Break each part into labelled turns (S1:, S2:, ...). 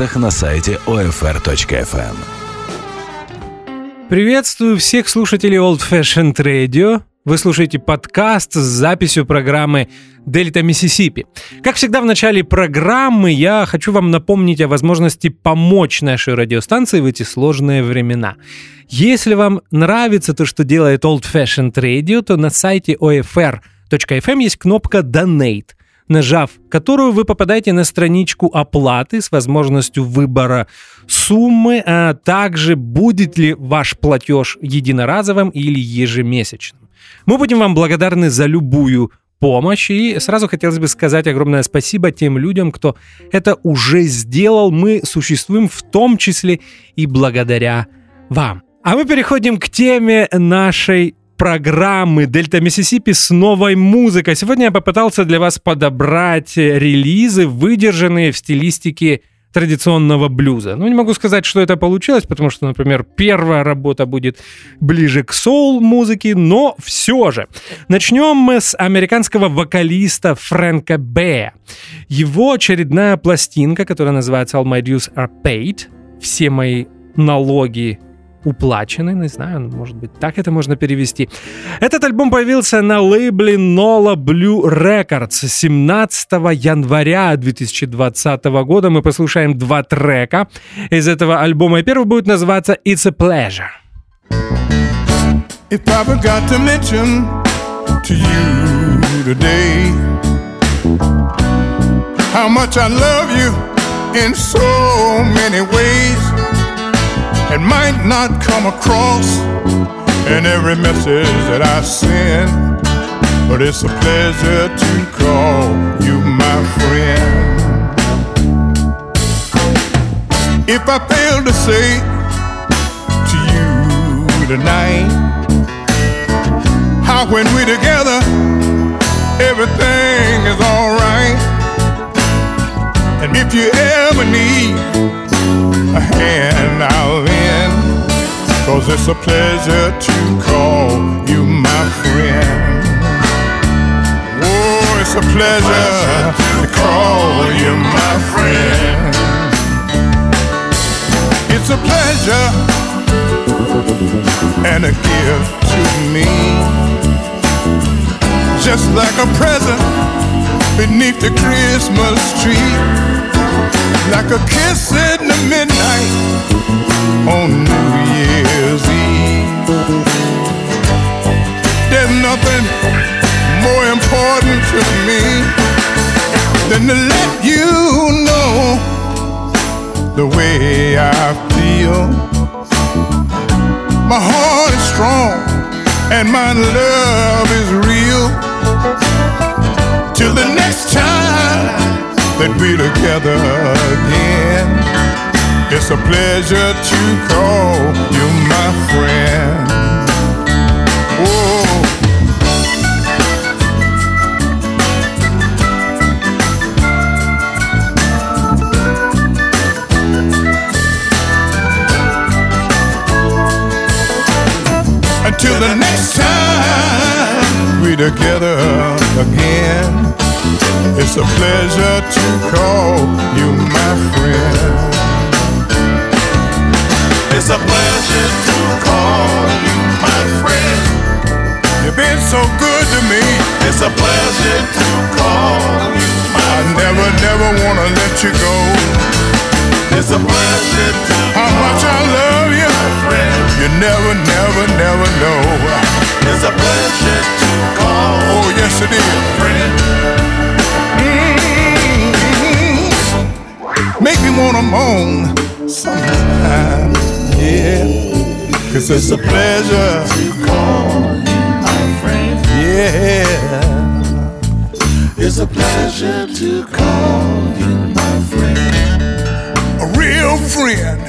S1: подкастах на сайте OFR.FM.
S2: Приветствую всех слушателей Old Fashioned Radio. Вы слушаете подкаст с записью программы «Дельта Миссисипи». Как всегда в начале программы я хочу вам напомнить о возможности помочь нашей радиостанции в эти сложные времена. Если вам нравится то, что делает Old Fashioned Radio, то на сайте OFR.FM есть кнопка «Donate», нажав которую вы попадаете на страничку оплаты с возможностью выбора суммы, а также будет ли ваш платеж единоразовым или ежемесячным. Мы будем вам благодарны за любую помощь. И сразу хотелось бы сказать огромное спасибо тем людям, кто это уже сделал. Мы существуем в том числе и благодаря вам. А мы переходим к теме нашей программы Дельта Миссисипи с новой музыкой. Сегодня я попытался для вас подобрать релизы, выдержанные в стилистике традиционного блюза. Ну, не могу сказать, что это получилось, потому что, например, первая работа будет ближе к соул-музыке, но все же. Начнем мы с американского вокалиста Фрэнка Б. Его очередная пластинка, которая называется All My Dues Are Paid, все мои налоги уплачены, не знаю, может быть, так это можно перевести. Этот альбом появился на лейбле Nola Blue Records 17 января 2020 года. Мы послушаем два трека из этого альбома. И первый будет называться It's a Pleasure. How much I love you in so many ways it might not come across in every message that I send, but it's a pleasure to call you my friend. If I fail to say to you tonight how when we're together everything is alright, and if you ever need a hand I'll lend. Cause it's a pleasure to call you my friend. Oh, it's a pleasure to call you my friend. It's a pleasure and a gift to me. Just like a present beneath the Christmas tree like a kiss the midnight on New Year's Eve. There's nothing more important to me than to let you know the way I feel. My heart is strong and my love is real. Till the next time that we're together again. It's a pleasure to call you my friend. Oh. Until the next time we're together again. It's a pleasure to call you my friend. It's a pleasure to call you my friend. You've been so good to me. It's a pleasure to call you my I friend. never, never wanna let you go. It's a pleasure to how much I love you. My friend. You never, never, never know. It's a pleasure to call. Oh yes, it is. Friend. Mm-hmm. make me wanna moan sometimes, yeah. Cause it's a pleasure to call you my friend, yeah. It's a pleasure to call you my friend. A real friend.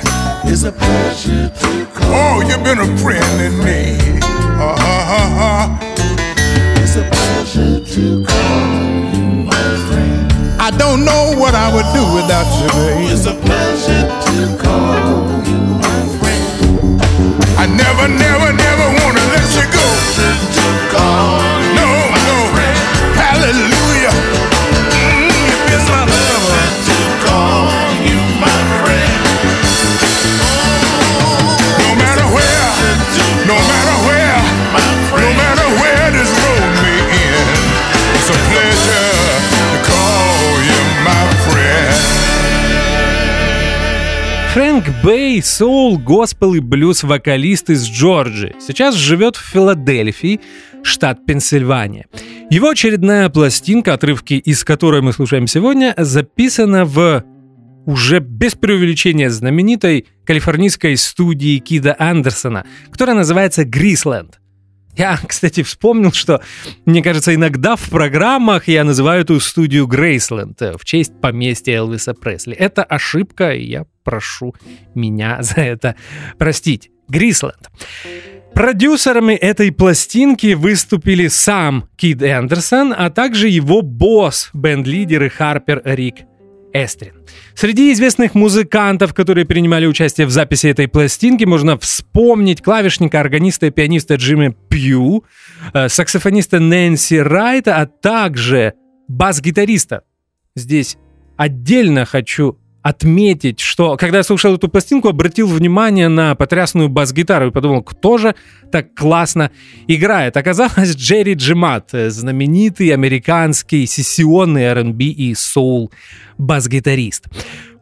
S2: It's a pleasure to call. Oh, you've been a friend in me. Uh-huh. It's a pleasure to call you my friend. I don't know what I would do without you, baby. It's a pleasure to call you. I never, never, never want to let you go. No, no. Hallelujah. Mm, it's my lover. Фрэнк Бэй, соул, госпел и блюз-вокалист из Джорджии. Сейчас живет в Филадельфии, штат Пенсильвания. Его очередная пластинка, отрывки из которой мы слушаем сегодня, записана в уже без преувеличения знаменитой калифорнийской студии Кида Андерсона, которая называется «Грисленд». Я, кстати, вспомнил, что, мне кажется, иногда в программах я называю эту студию Грейсленд в честь поместья Элвиса Пресли. Это ошибка, и я прошу меня за это простить. Грисленд. Продюсерами этой пластинки выступили сам Кид Эндерсон, а также его босс, бенд-лидер и Харпер Рик Эстрин. Среди известных музыкантов, которые принимали участие в записи этой пластинки, можно вспомнить клавишника, органиста и пианиста Джимми Пью, э, саксофониста Нэнси Райта, а также бас-гитариста. Здесь отдельно хочу отметить, что когда я слушал эту пластинку, обратил внимание на потрясную бас-гитару и подумал, кто же так классно играет. Оказалось, Джерри Джимат, знаменитый американский сессионный R&B и соул бас-гитарист.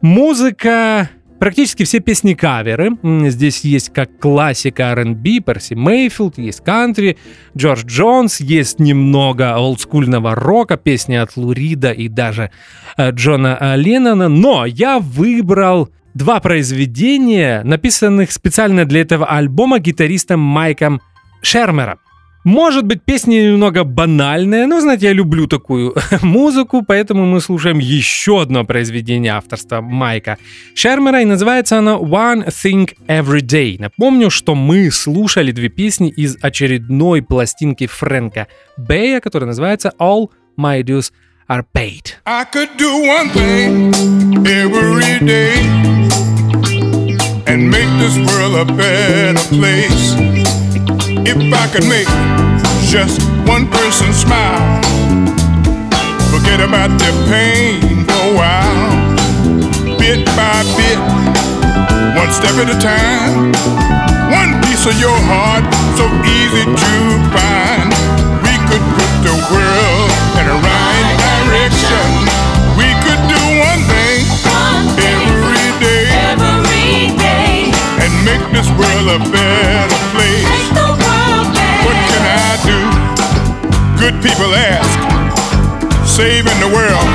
S2: Музыка Практически все песни каверы. Здесь есть как классика R&B, Перси Мейфилд, есть кантри, Джордж Джонс, есть немного олдскульного рока, песни от Лурида и даже э, Джона э, Леннона. Но я выбрал два произведения, написанных специально для этого альбома гитаристом Майком Шермером. Может быть, песни немного банальные, но, знаете, я люблю такую музыку, поэтому мы слушаем еще одно произведение авторства Майка Шермера, и называется оно One Thing Every Day. Напомню, что мы слушали две песни из очередной пластинки Фрэнка Бэя, которая называется All My Dues Are Paid. I could do one thing every day and make this world a better place. If I could make just one person smile, forget about their pain for a while, bit by bit, one step at a time, one piece of your heart, so easy to find. We could put the world in the right direction. We could do one thing, every, day, every day and make this world a better place. I do? Good people ask. Saving the world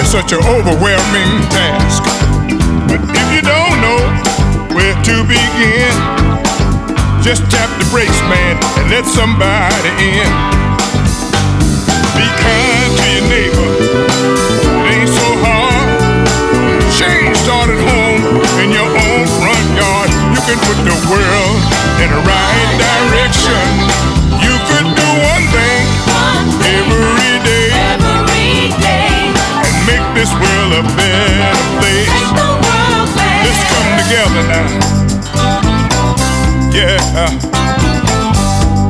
S2: is such an overwhelming task. But if you don't know where to begin, just tap the brakes, man, and let somebody in. Be kind to your neighbor. It ain't so hard. Change started home in your own front yard. You can put the world in the right direction. This world a better place. Let's come together now. Yeah.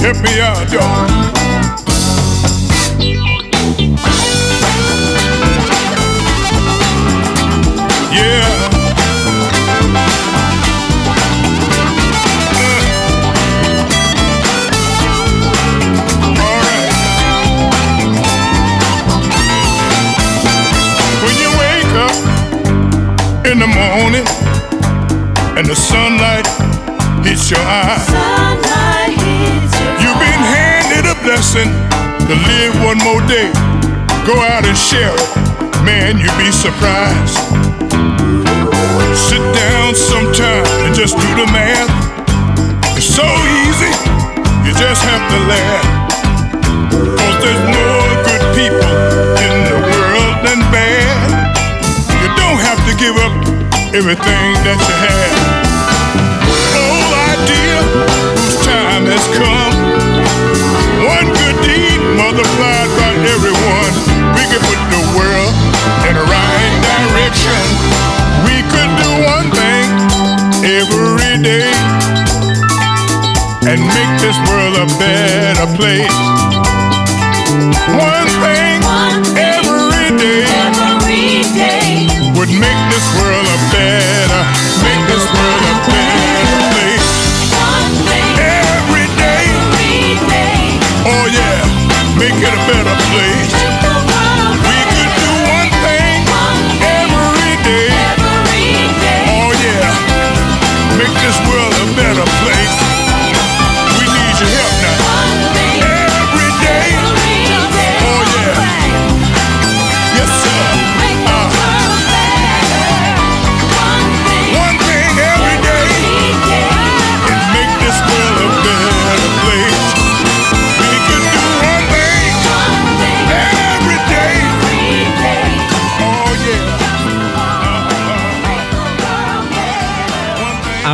S2: Help me out, y'all. Blessing to live one more day. Go out and share it, man, you'd be surprised. Sit down sometime and just do the math. It's so easy, you just have to laugh. Cause there's more good people in the world than bad. You don't have to give up everything that you had. Old idea whose time has come. And make this world a better place. One thing every day would make this world a better, make this world a better place. One thing every day, oh yeah, make it a better place.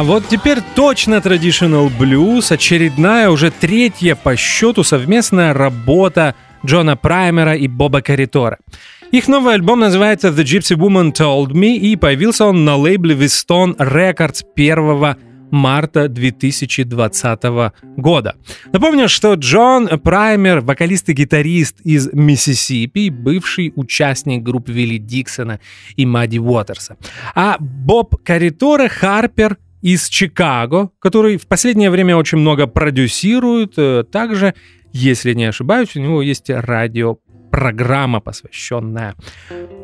S3: А вот теперь точно Traditional Blues, очередная, уже третья по счету совместная работа Джона Праймера и Боба Каритора. Их новый альбом называется The Gypsy Woman Told Me, и появился он на лейбле Weston Records 1 марта 2020 года. Напомню, что Джон Праймер, вокалист и гитарист из Миссисипи, бывший участник групп Вилли Диксона и Мадди Уотерса. А Боб Каритора Харпер из Чикаго, который в последнее время очень много продюсирует. Э, также, если не ошибаюсь, у него есть радио программа, посвященная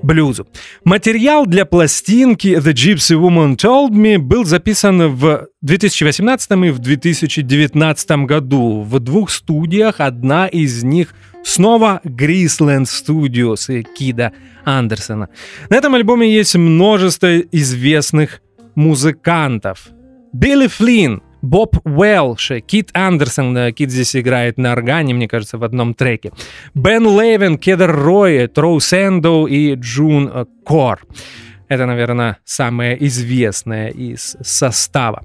S3: блюзу. Материал для пластинки The Gypsy Woman Told Me был записан в 2018 и в 2019 году в двух студиях. Одна из них снова Grisland Studios Кида Андерсона. На этом альбоме есть множество известных музыкантов. Билли Флинн, Боб Уэлш, Кит Андерсон, Кит здесь играет на органе, мне кажется, в одном треке. Бен Левин, Кедр Рой, Троу Сэндоу и Джун Кор. Это, наверное, самое известное из состава.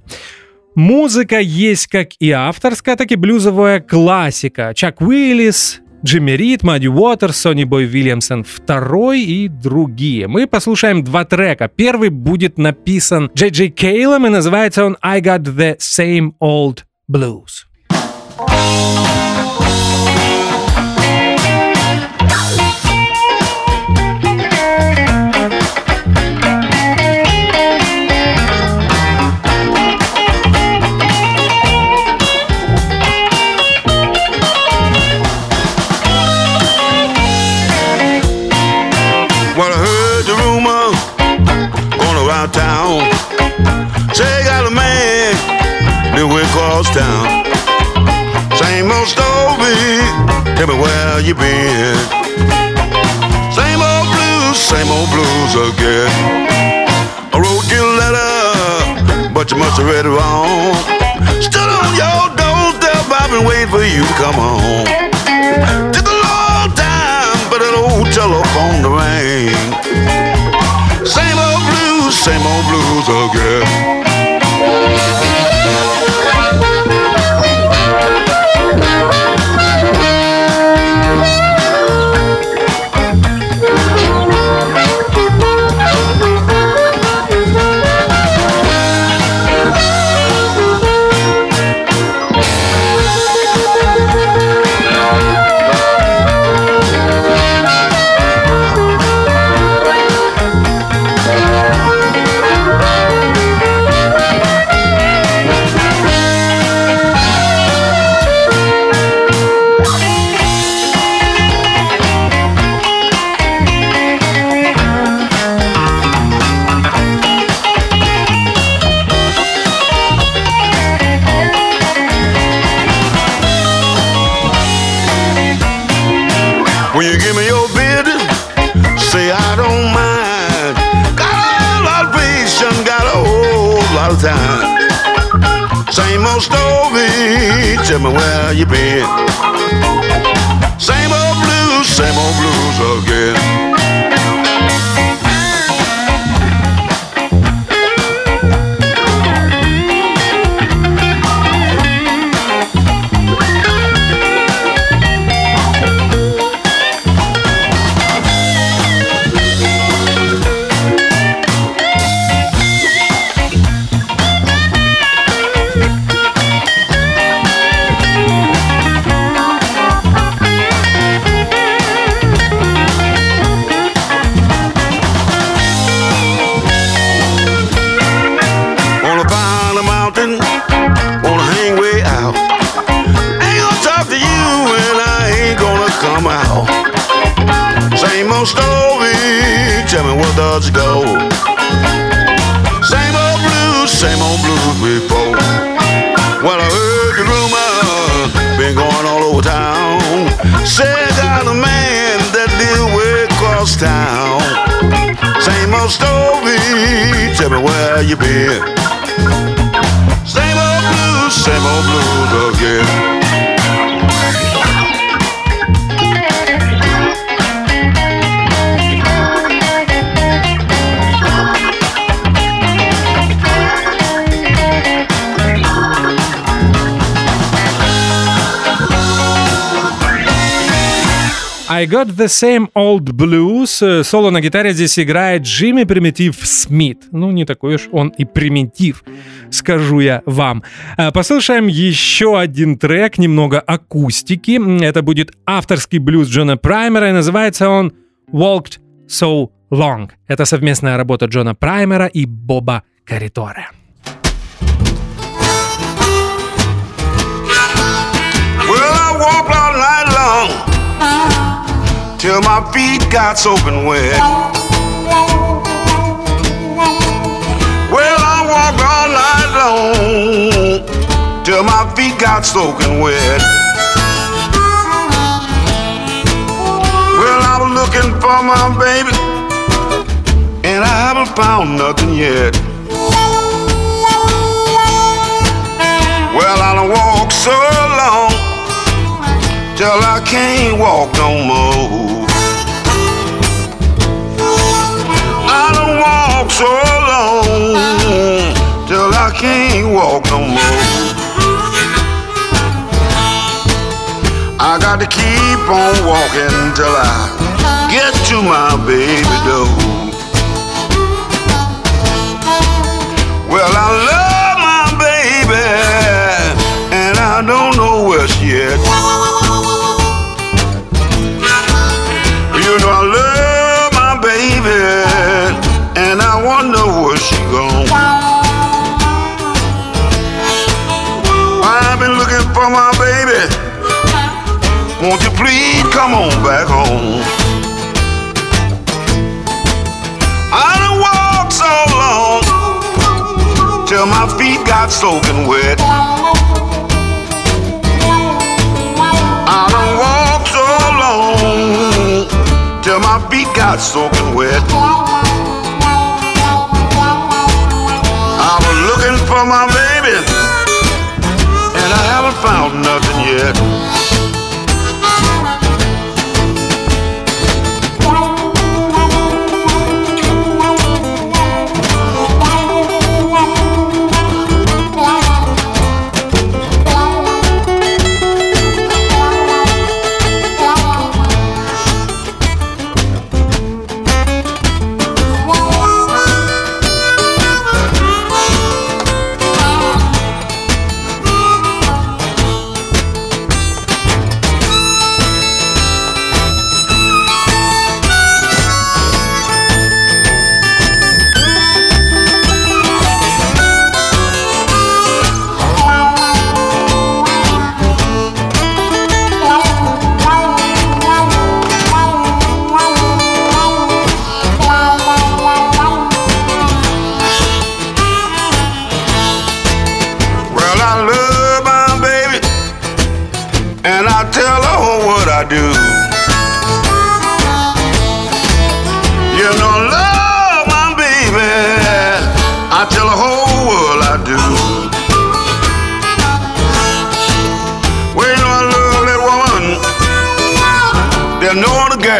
S3: Музыка есть как и авторская, так и блюзовая классика. Чак Уиллис, Джимми Рид, Мадди Уотерс, Сони Бой Вильямсон второй и другие. Мы послушаем два трека. Первый будет написан Джей Джей Кейлом и называется он I Got the Same Old Blues.
S4: Tell me where you been. Same old blues, same old blues again. I wrote you a letter, but you must have read it wrong. Stood on your doorstep, I've been waiting for you to come home. Took a long time, but an old telephone to ring. Same old blues, same old blues again. Tell me where you been. Same old blues, same old blues again.
S3: I Got the Same Old Blues. Э, Соло на гитаре здесь играет Джимми Примитив Смит. Ну, не такой уж он и примитив, скажу я вам. Э, Послушаем еще один трек, немного акустики. Это будет авторский блюз Джона Праймера, и называется он Walked So Long. Это совместная работа Джона Праймера и Боба Каритора.
S4: Till my feet got soaking wet. Well, I walked all night long till my feet got soaking wet. Well, I was looking for my baby, and I haven't found nothing yet. Well, I done walked so long till I can't walk no more. So long till I can't walk no more. I got to keep on walking till I get to my baby door. Well, I love for my baby. Won't you please come on back home? I done walked so long till my feet got soaking wet. I done walked so long till my feet got soaking wet. I was looking for my found nothing yet.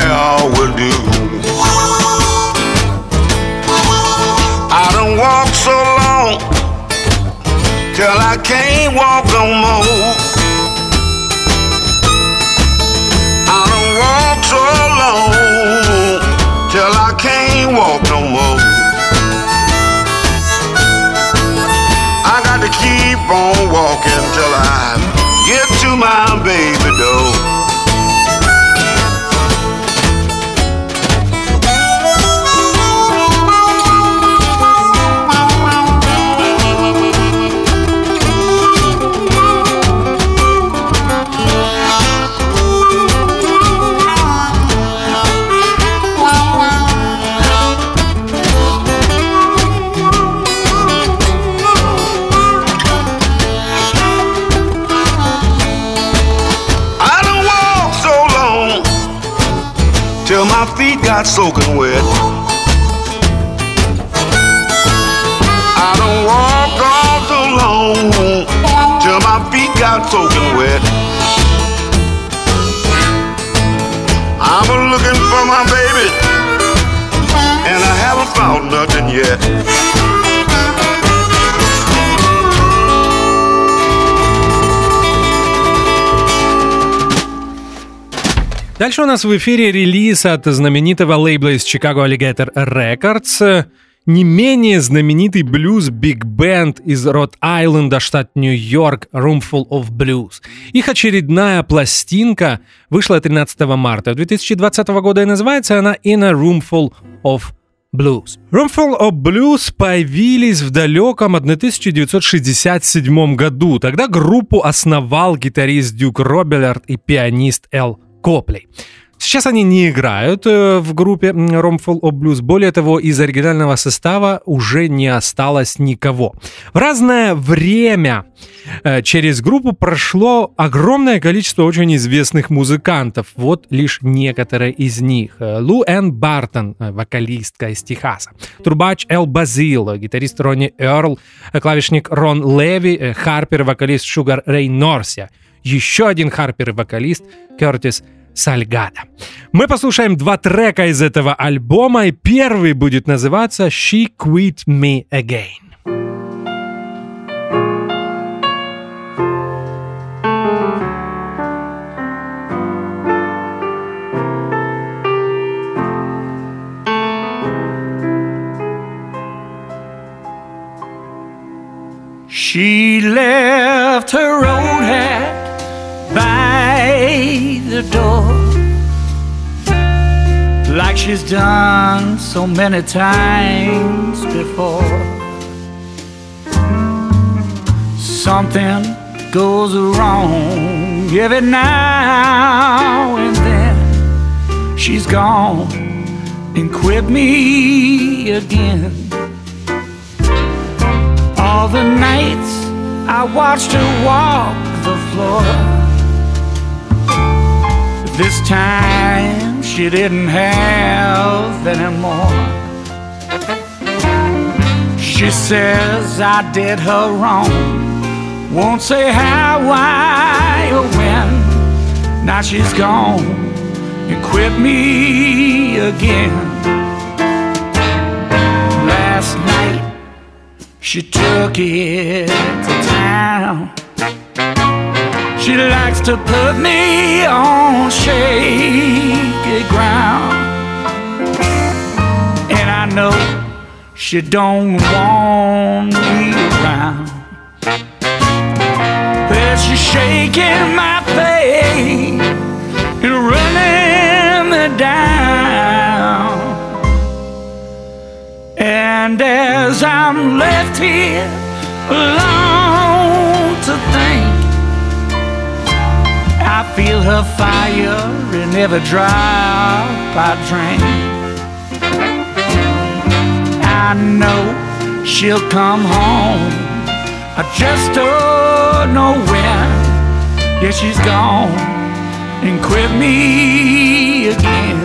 S4: No got soaking wet. I done walked all alone till my feet got soaking wet. I'm a looking for my baby, and I haven't found nothing yet.
S3: Дальше у нас в эфире релиз от знаменитого лейбла из Chicago Alligator Records. Не менее знаменитый блюз Big Band из Род-Айленда, штат Нью-Йорк, Roomful of Blues. Их очередная пластинка вышла 13 марта 2020 года и называется она In a Roomful of Blues. Roomful of Blues появились в далеком 1967 году. Тогда группу основал гитарист Дюк Робелярд и пианист Эл Коплей. Сейчас они не играют э, в группе Romful of Blues. Более того, из оригинального состава уже не осталось никого. В разное время э, через группу прошло огромное количество очень известных музыкантов. Вот лишь некоторые из них. Э, Лу Энн Бартон, вокалистка из Техаса. Трубач Эл Базил, гитарист Ронни Эрл, клавишник Рон Леви, Харпер, вокалист Шугар Рей Норсия. Еще один Харпер вокалист Кертис Сальгада. Мы послушаем два трека из этого альбома, и первый будет называться «She Quit Me Again».
S5: She left her old hat by the door like she's done so many times before. Something goes wrong every now and then. She's gone and quit me again. All the nights I watched her walk the floor. This time she didn't have any more. She says I did her wrong. Won't say how, why, or when. Now she's gone and quit me again. Last night she took it to town. She likes to put me on shaky ground. And I know she don't want me around. Well, she's shaking my faith and running me down. And as I'm left here alone to think I feel her fire in every drop I drink. I know she'll come home. I just don't know when. Yeah, she's gone and quit me again.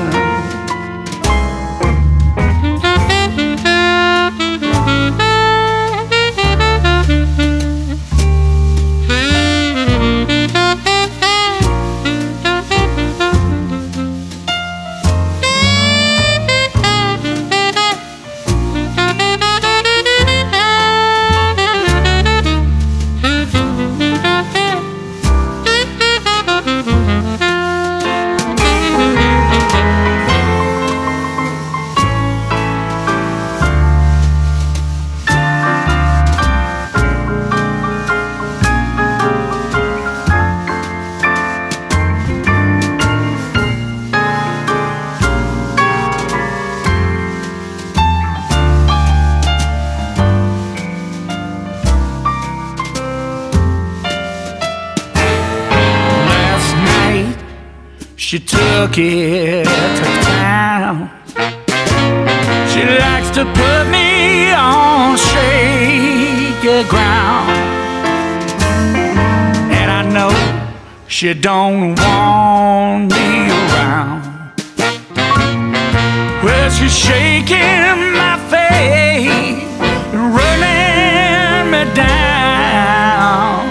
S5: To town. She likes to put me on shaky ground. And I know she don't want me around. Well, she's shaking my faith, running me down.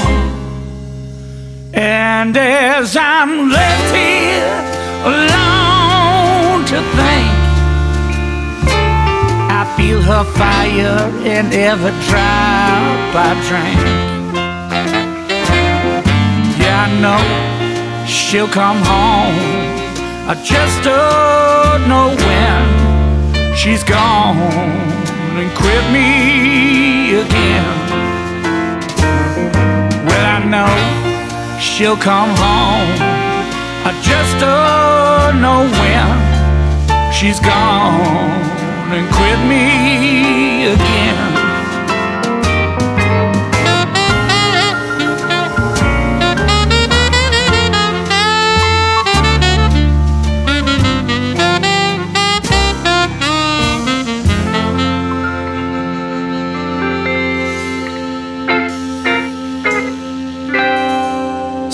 S5: And as I'm left her fire in every drop I drink. Yeah, I know she'll come home. I just don't know when she's gone and quit me again. Well, I know she'll come home. I just don't know when she's gone and quit me again.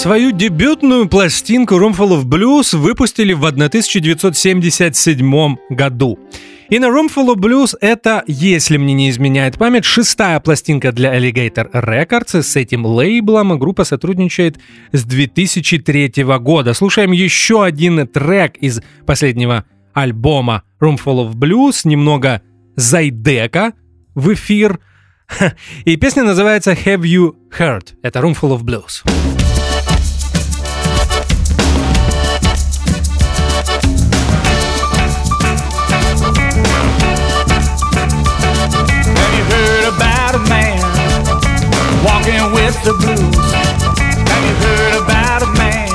S3: Свою дебютную пластинку Roomful of Blues выпустили в 1977 году. И на Roomful of Blues это, если мне не изменяет память, шестая пластинка для Alligator Records. С этим лейблом группа сотрудничает с 2003 года. Слушаем еще один трек из последнего альбома Roomful of Blues, немного зайдека в эфир. И песня называется Have You Heard? Это Roomful of Blues.
S5: Walking with the blues? Have you heard about a man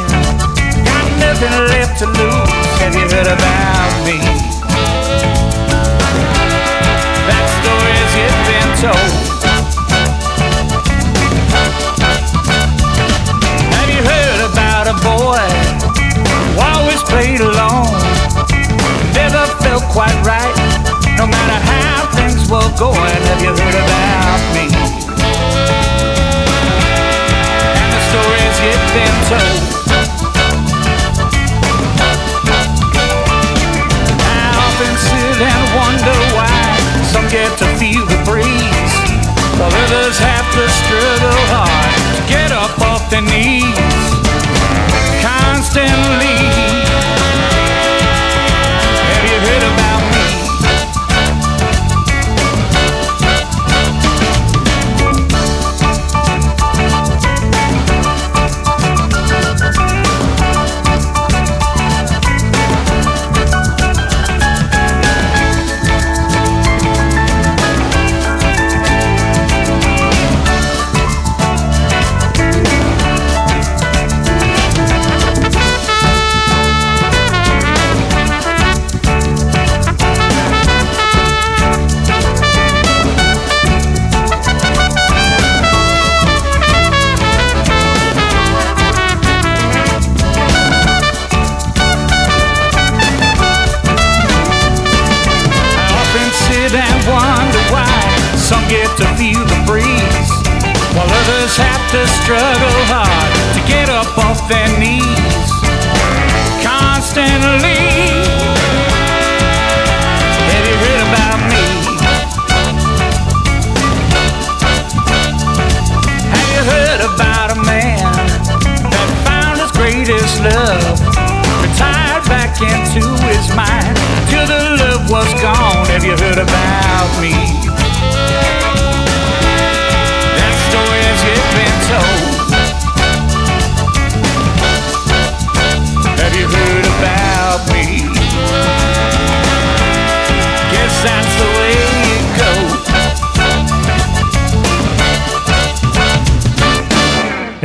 S5: got nothing left to lose? Have you heard about me? That story has yet been told. Have you heard about a boy who always played alone? Never felt quite right, no matter how things were going. Have you heard about me? The story has been told. I often sit and wonder why some get to feel the breeze, while others have to struggle hard to get up off their knees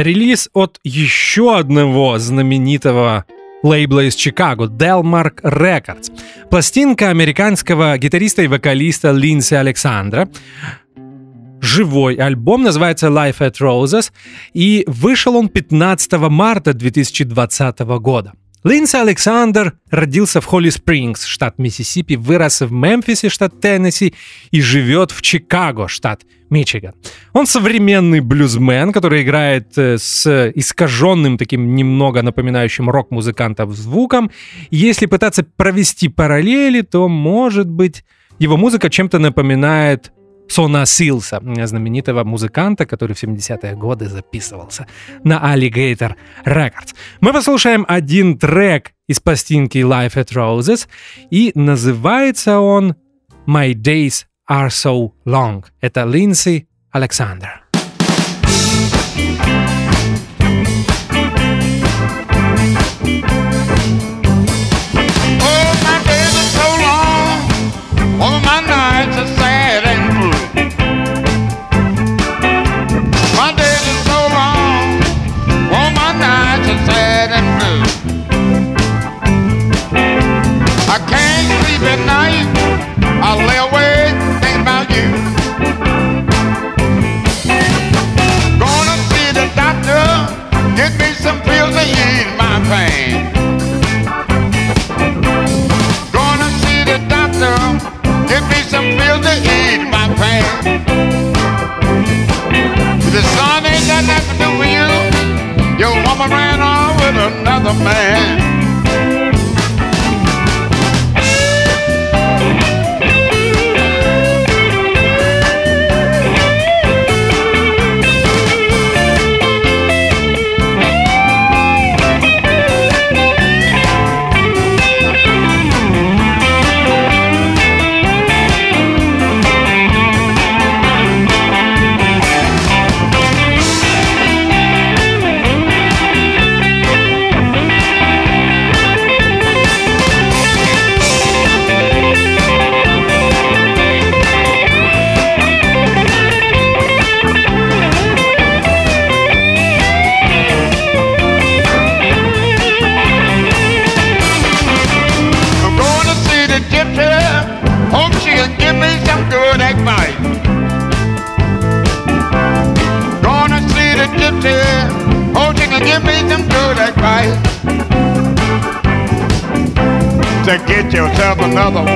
S3: Релиз от еще одного знаменитого лейбла из Чикаго Delmark Records. Пластинка американского гитариста и вокалиста Линси Александра. Живой альбом называется Life at Roses и вышел он 15 марта 2020 года. Линси Александр родился в Холли Спрингс, штат Миссисипи, вырос в Мемфисе, штат Теннесси и живет в Чикаго, штат Мичиган. Он современный блюзмен, который играет э, с искаженным таким немного напоминающим рок-музыкантов звуком. Если пытаться провести параллели, то, может быть, его музыка чем-то напоминает Сонасилса, знаменитого музыканта, который в 70-е годы записывался на Alligator Records. Мы послушаем один трек из пластинки Life at Roses, и называется он My Days Are So Long. Это Линдси Александр.
S6: Another man. nada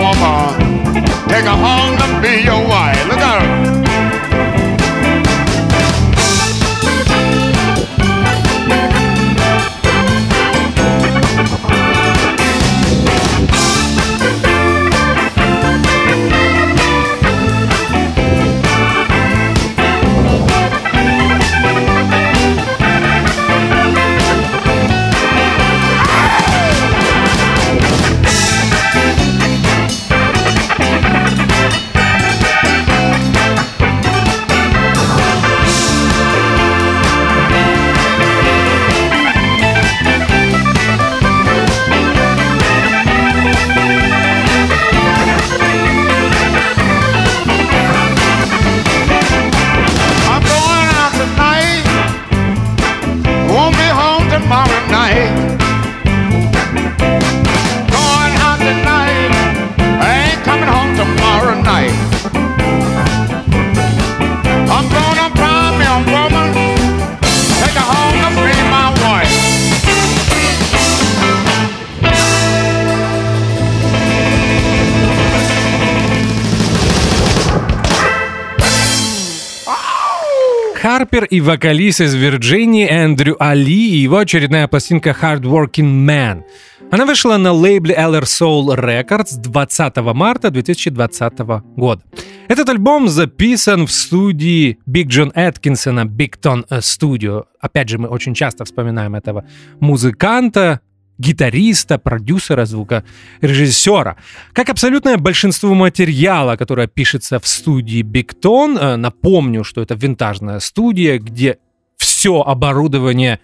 S3: Харпер и вокалист из Вирджинии Эндрю Али и его очередная пластинка Hard Working Man. Она вышла на лейбле LR Soul Records 20 марта 2020 года. Этот альбом записан в студии Биг Джон Эткинсона Big Ton Studio. Опять же, мы очень часто вспоминаем этого музыканта, гитариста, продюсера звука, режиссера. Как абсолютное большинство материала, которое пишется в студии Bigton, э, напомню, что это винтажная студия, где все оборудование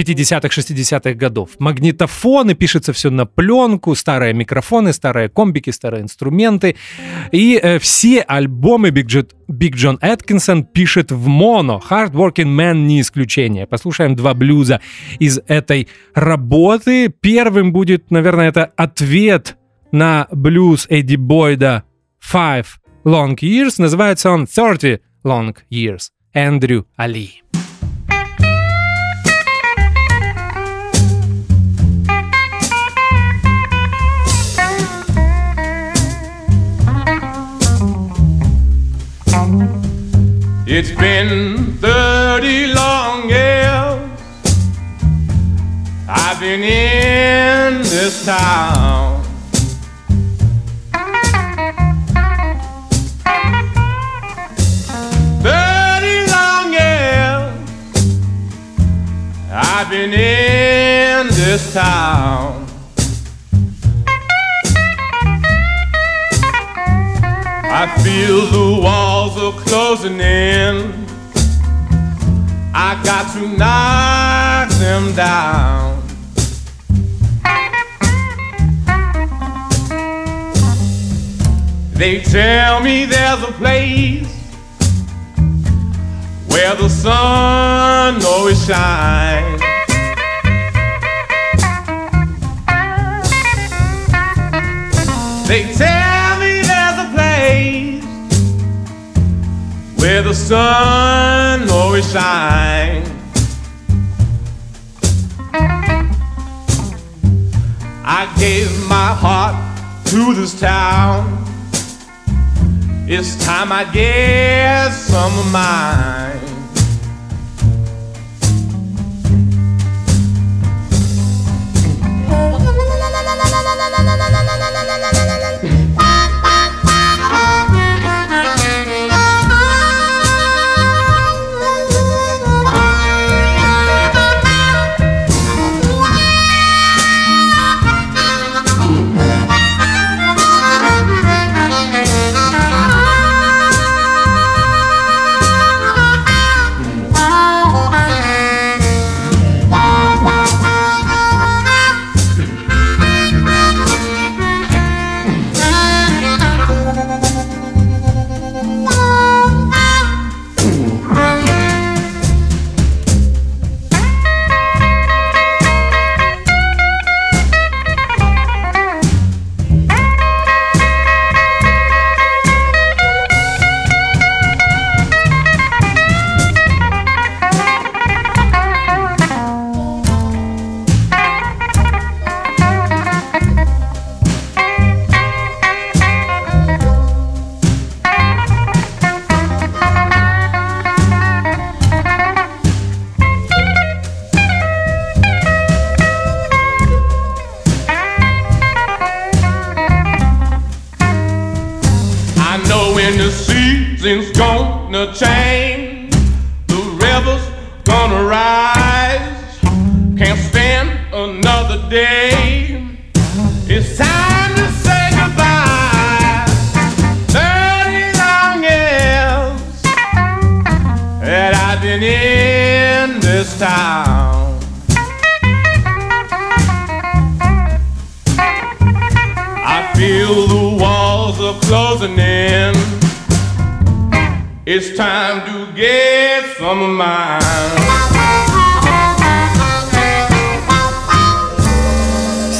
S3: 50-х, 60-х годов. Магнитофоны, пишется все на пленку, старые микрофоны, старые комбики, старые инструменты. И э, все альбомы Big, J- Big John Эткинсон пишет в моно. Hard Working Man не исключение. Послушаем два блюза из этой работы. Первым будет, наверное, это ответ на блюз Эдди Бойда Five Long Years. Называется он 30 Long Years. Эндрю Али.
S7: It's been 30 long years I've been in this town. Thirty long years I've been in this town. I feel the warmth walls are closing in. I got to knock them down. They tell me there's a place where the sun always shines. They tell the sun always shines. I gave my heart to this town. It's time I get some of mine.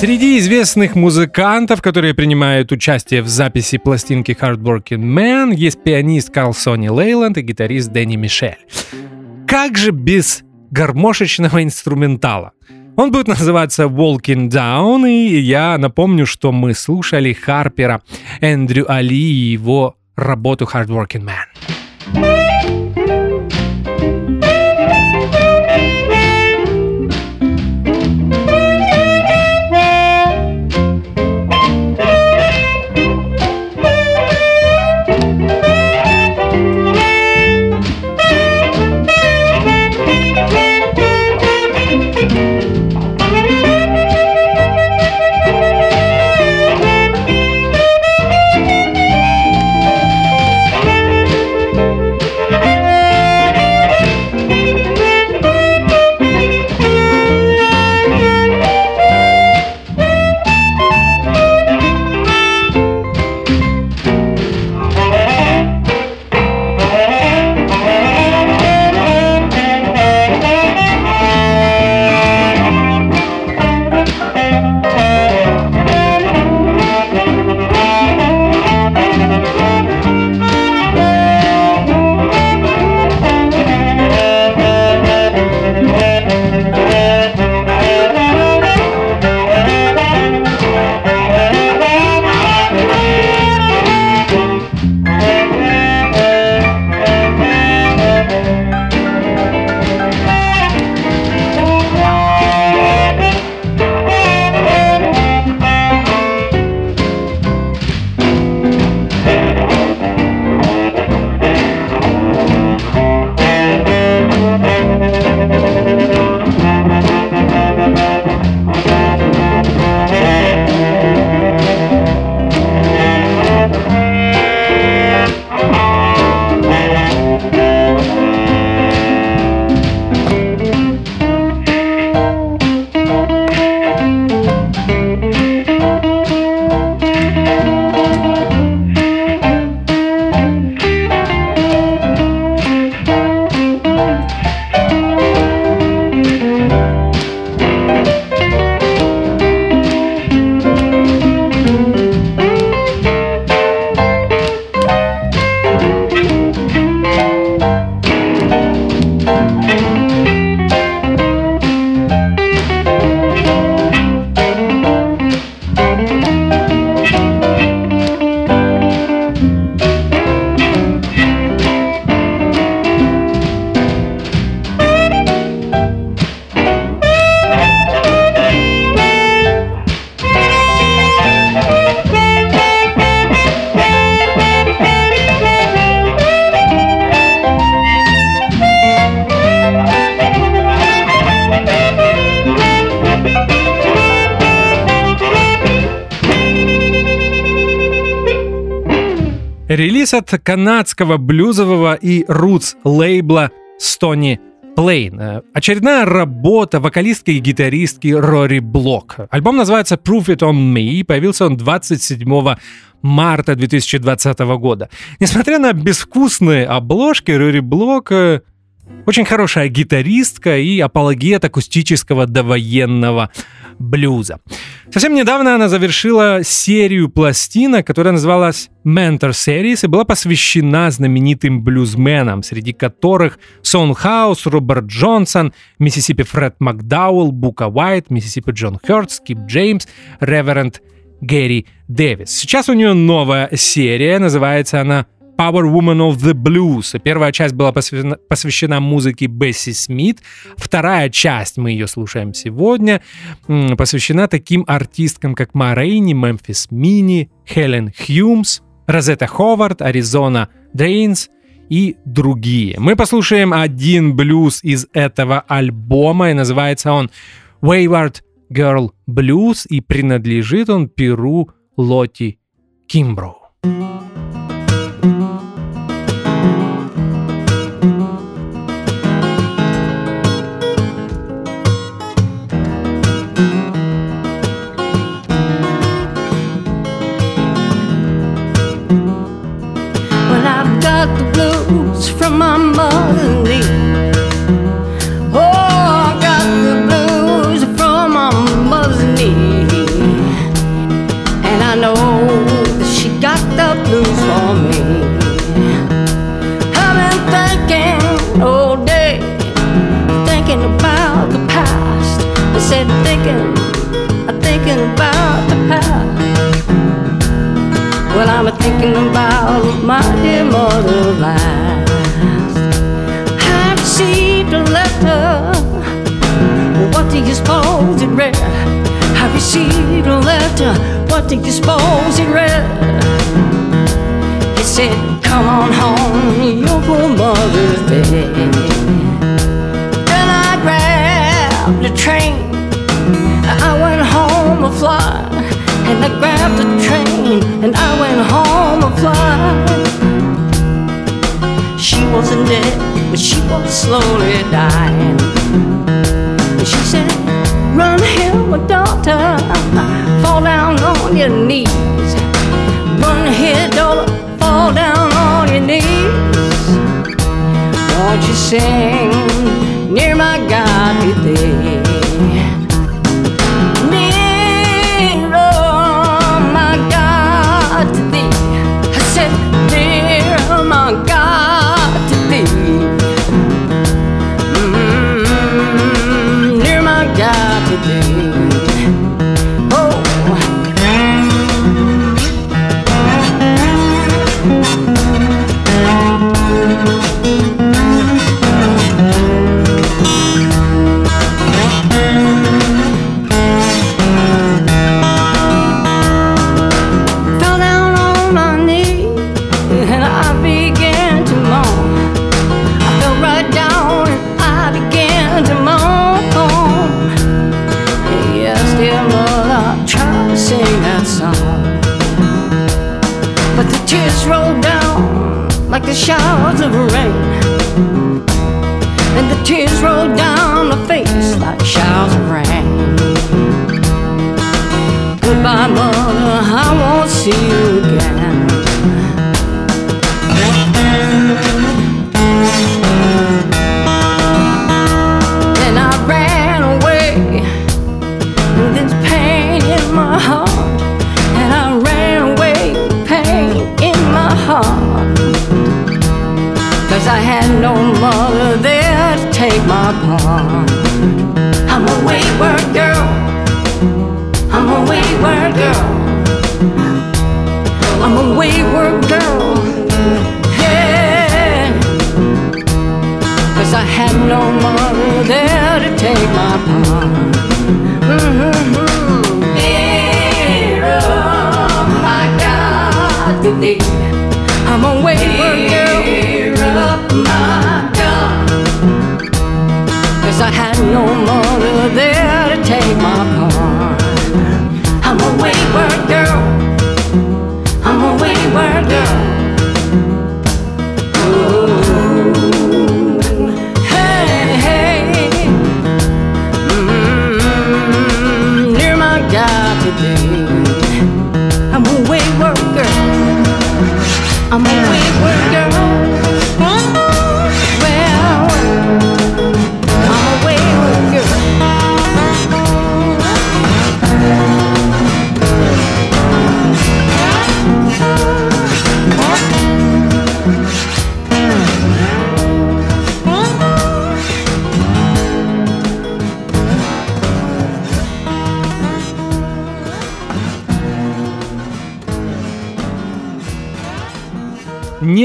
S3: Среди известных музыкантов, которые принимают участие в записи пластинки Hardworking Man, есть пианист Карл Сони Лейланд и гитарист Дэнни Мишель. Как же без гармошечного инструментала? Он будет называться Walking Down, и я напомню, что мы слушали Харпера Эндрю Али и его работу Hardworking Man. Релиз от канадского блюзового и рутс лейбла Stony Plain. Э, Очередная работа вокалистки и гитаристки Рори Блок. Альбом называется Proof It On Me, и появился он 27 марта 2020 года. Несмотря на безвкусные обложки, Рори Блок э, очень хорошая гитаристка и апологет акустического довоенного блюза. Совсем недавно она завершила серию пластинок, которая называлась Mentor Series и была посвящена знаменитым блюзменам, среди которых Сон Хаус, Роберт Джонсон, Миссисипи Фред Макдауэлл, Бука Уайт, Миссисипи Джон Хёрд, Скип Джеймс, Реверенд Гэри Дэвис. Сейчас у нее новая серия, называется она Power Woman of the Blues. Первая часть была посвящена, посвящена музыке Бесси Смит. Вторая часть, мы ее слушаем сегодня, посвящена таким артисткам, как Марейни, Мемфис Мини, Хелен Хьюмс, Розетта Ховард, Аризона Дрейнс и другие. Мы послушаем один блюз из этого альбома, и называется он Wayward Girl Blues, и принадлежит он Перу Лоти Кимброу.
S8: Well, my. Oh, I got the blues from my mother's knee. And I know that she got the blues for me. I've been thinking all day, thinking about the past. I said, thinking, thinking about the past. Well, I'm thinking about my dear mother last. I received a letter. What do you suppose it read? I received a letter. What do you suppose it read? It said, Come on home, your poor mother's dead. Then I grabbed a train. I went home a fly. And I grabbed the train and I went home a fly. She wasn't dead, but she was slowly dying. And she said, Run here, my daughter, fall down on your knees. Run here, daughter, fall down on your knees. Won't you sing near my God today? Sing that song, but the tears rolled down like the showers of rain. And the tears rolled down my face like showers of rain. Goodbye, mother, I won't see you again. My. I'm a wayward girl. I'm a wayward girl. I'm a wayward girl. Yeah. Cause I had no mother there to take my part. Mm-hmm. Nearer, my God, to thee. I'm a wayward girl. my God. I had no mother there to take my part. I'm a wayward girl. I'm a wayward girl.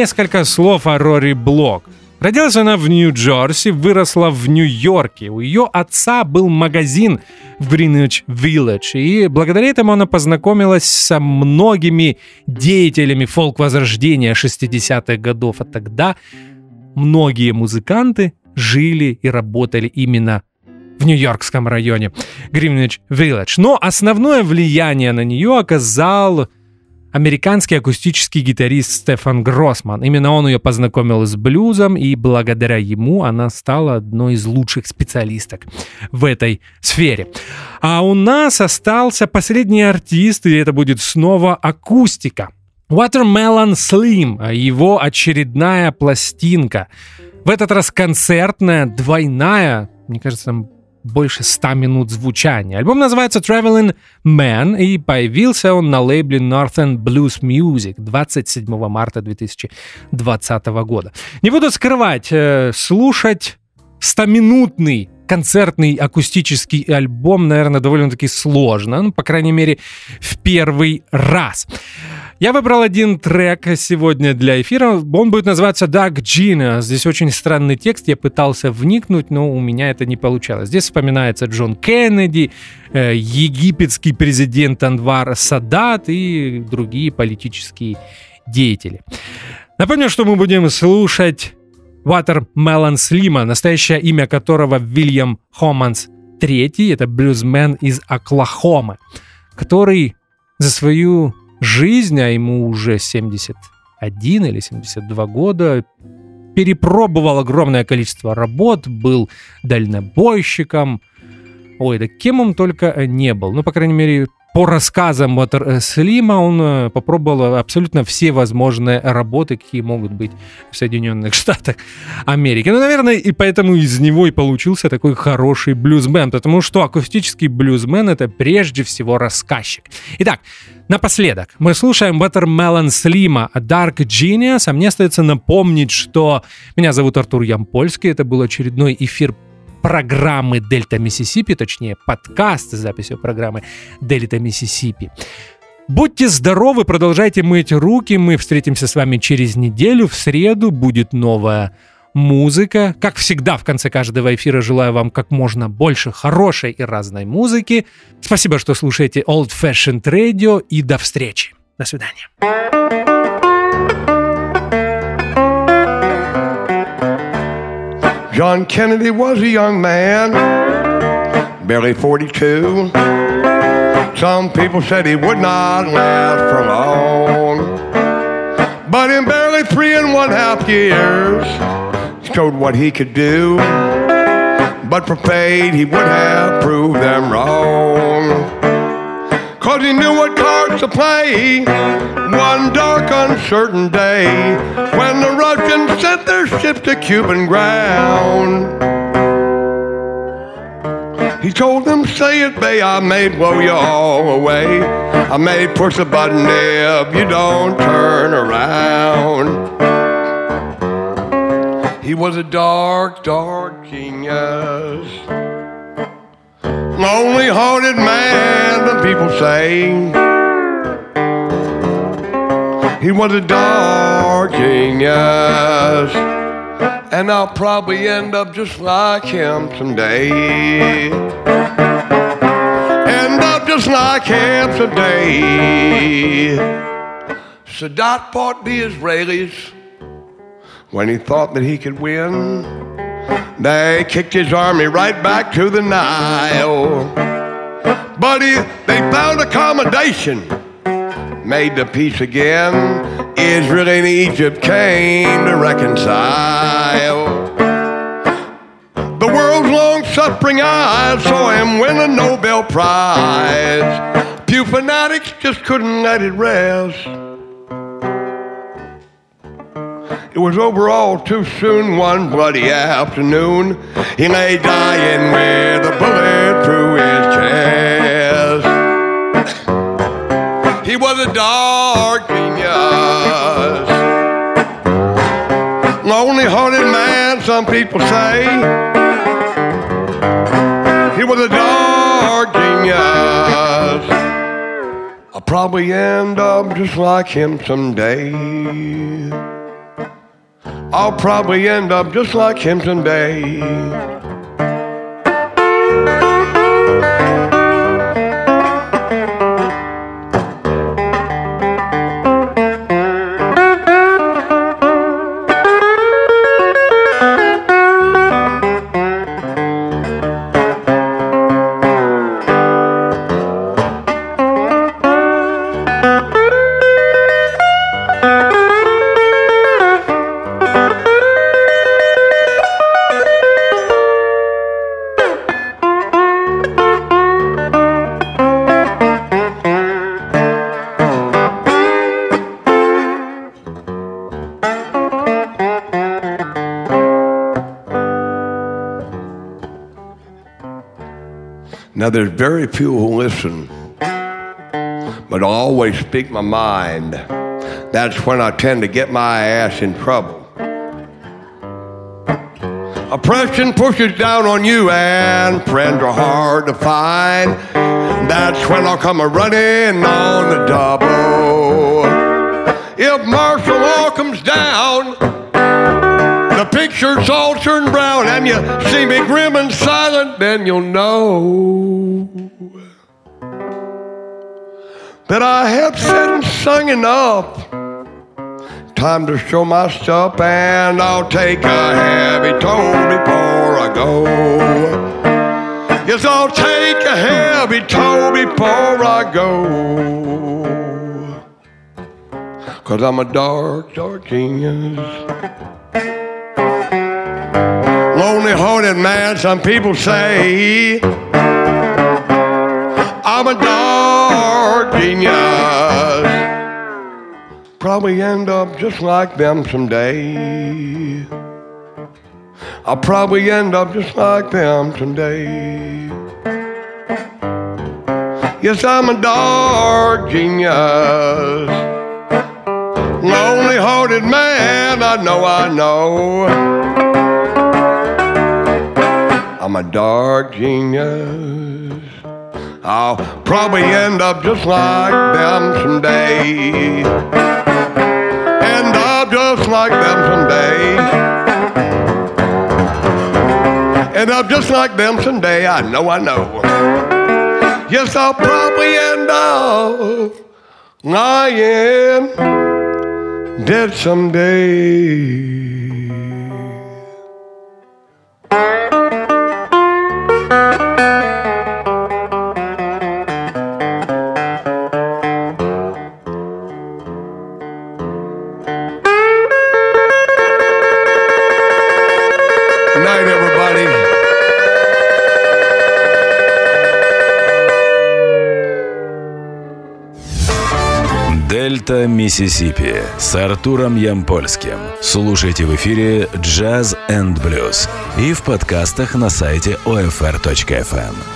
S3: Несколько слов о Рори Блок. Родилась она в Нью-Джерси, выросла в Нью-Йорке. У ее отца был магазин в Гринвич Вилледж, и благодаря этому она познакомилась со многими деятелями фолк-возрождения 60-х годов. А тогда многие музыканты жили и работали именно в Нью-Йоркском районе Гринвич Вилледж. Но основное влияние на нее оказал американский акустический гитарист Стефан Гроссман. Именно он ее познакомил с блюзом, и благодаря ему она стала одной из лучших специалисток в этой сфере. А у нас остался последний артист, и это будет снова акустика. Watermelon Slim, его очередная пластинка. В этот раз концертная, двойная, мне кажется, больше 100 минут звучания. Альбом называется Traveling Man, и появился он на лейбле Northern Blues Music 27 марта 2020 года. Не буду скрывать, э, слушать 100-минутный концертный акустический альбом, наверное, довольно-таки сложно, ну, по крайней мере, в первый раз. Я выбрал один трек сегодня для эфира. Он будет называться Dark Gina. Здесь очень странный текст. Я пытался вникнуть, но у меня это не получалось. Здесь вспоминается Джон Кеннеди, э, египетский президент Анвар Садат и другие политические деятели. Напомню, что мы будем слушать Watermelon Слима, настоящее имя которого Вильям Хоманс III, это блюзмен из Оклахомы, который за свою жизнь, а ему уже 71 или 72 года, перепробовал огромное количество работ, был дальнобойщиком. Ой, да кем он только не был. Ну, по крайней мере, по рассказам Water Слима он э, попробовал абсолютно все возможные работы, какие могут быть в Соединенных Штатах Америки. Ну, наверное, и поэтому из него и получился такой хороший блюзмен, потому что акустический блюзмен — это прежде всего рассказчик. Итак, Напоследок, мы слушаем Watermelon Слима Dark Genius, а мне остается напомнить, что меня зовут Артур Ямпольский, это был очередной эфир программы Дельта Миссисипи, точнее подкаст с записью программы Дельта Миссисипи. Будьте здоровы, продолжайте мыть руки. Мы встретимся с вами через неделю. В среду будет новая музыка. Как всегда, в конце каждого эфира желаю вам как можно больше хорошей и разной музыки. Спасибо, что слушаете Old Fashioned Radio и до встречи. До свидания.
S9: John Kennedy was a young man, barely 42. Some people said he would not last for long. But in barely three and one half years, showed what he could do. But for fate, he would have proved them wrong. Cause he knew what cards to play one dark, uncertain day when the Russians sent their ship to Cuban ground. He told them, say it, bay, I may blow you all away. I may push a button if you don't turn around. He was a dark, dark genius. Lonely hearted man, the people say. He was a dark genius. And I'll probably end up just like him someday. End up just like him someday. Sadat fought the Israelis when he thought that he could win. They kicked his army right back to the Nile. But he, they found accommodation, made the peace again. Israel and Egypt came to reconcile. The world's long suffering eyes saw him win a Nobel Prize. Few fanatics just couldn't let it rest. It was over all too soon one bloody afternoon. He lay dying with a bullet through his chest. He was a dark genius. Lonely hearted man, some people say. He was a dark genius. I'll probably end up just like him someday. I'll probably end up just like him someday. Now, there's very few who listen, but I always speak my mind. That's when I tend to get my ass in trouble. Oppression pushes down on you, and friends are hard to find. That's when I'll come a running on the double. If martial law comes down, the picture's all turned brown and you see me grim and silent, then you'll know that I have said and sung enough. Time to show my stuff, and I'll take a heavy toll before I go. Yes, I'll take a heavy toll before I go. Cause I'm a dark, dark genius. Lonely hearted man, some people say I'm a dark genius. Probably end up just like them someday. I'll probably end up just like them someday. Yes, I'm a dark genius. Lonely hearted man, I know, I know. I'm a dark genius. I'll probably end up just like them someday. End up just like them someday. End up just like them someday. I know, I know. Yes, I'll probably end up lying dead someday.
S1: Миссисипи с Артуром Ямпольским. Слушайте в эфире Jazz and Blues и в подкастах на сайте OFR.FM.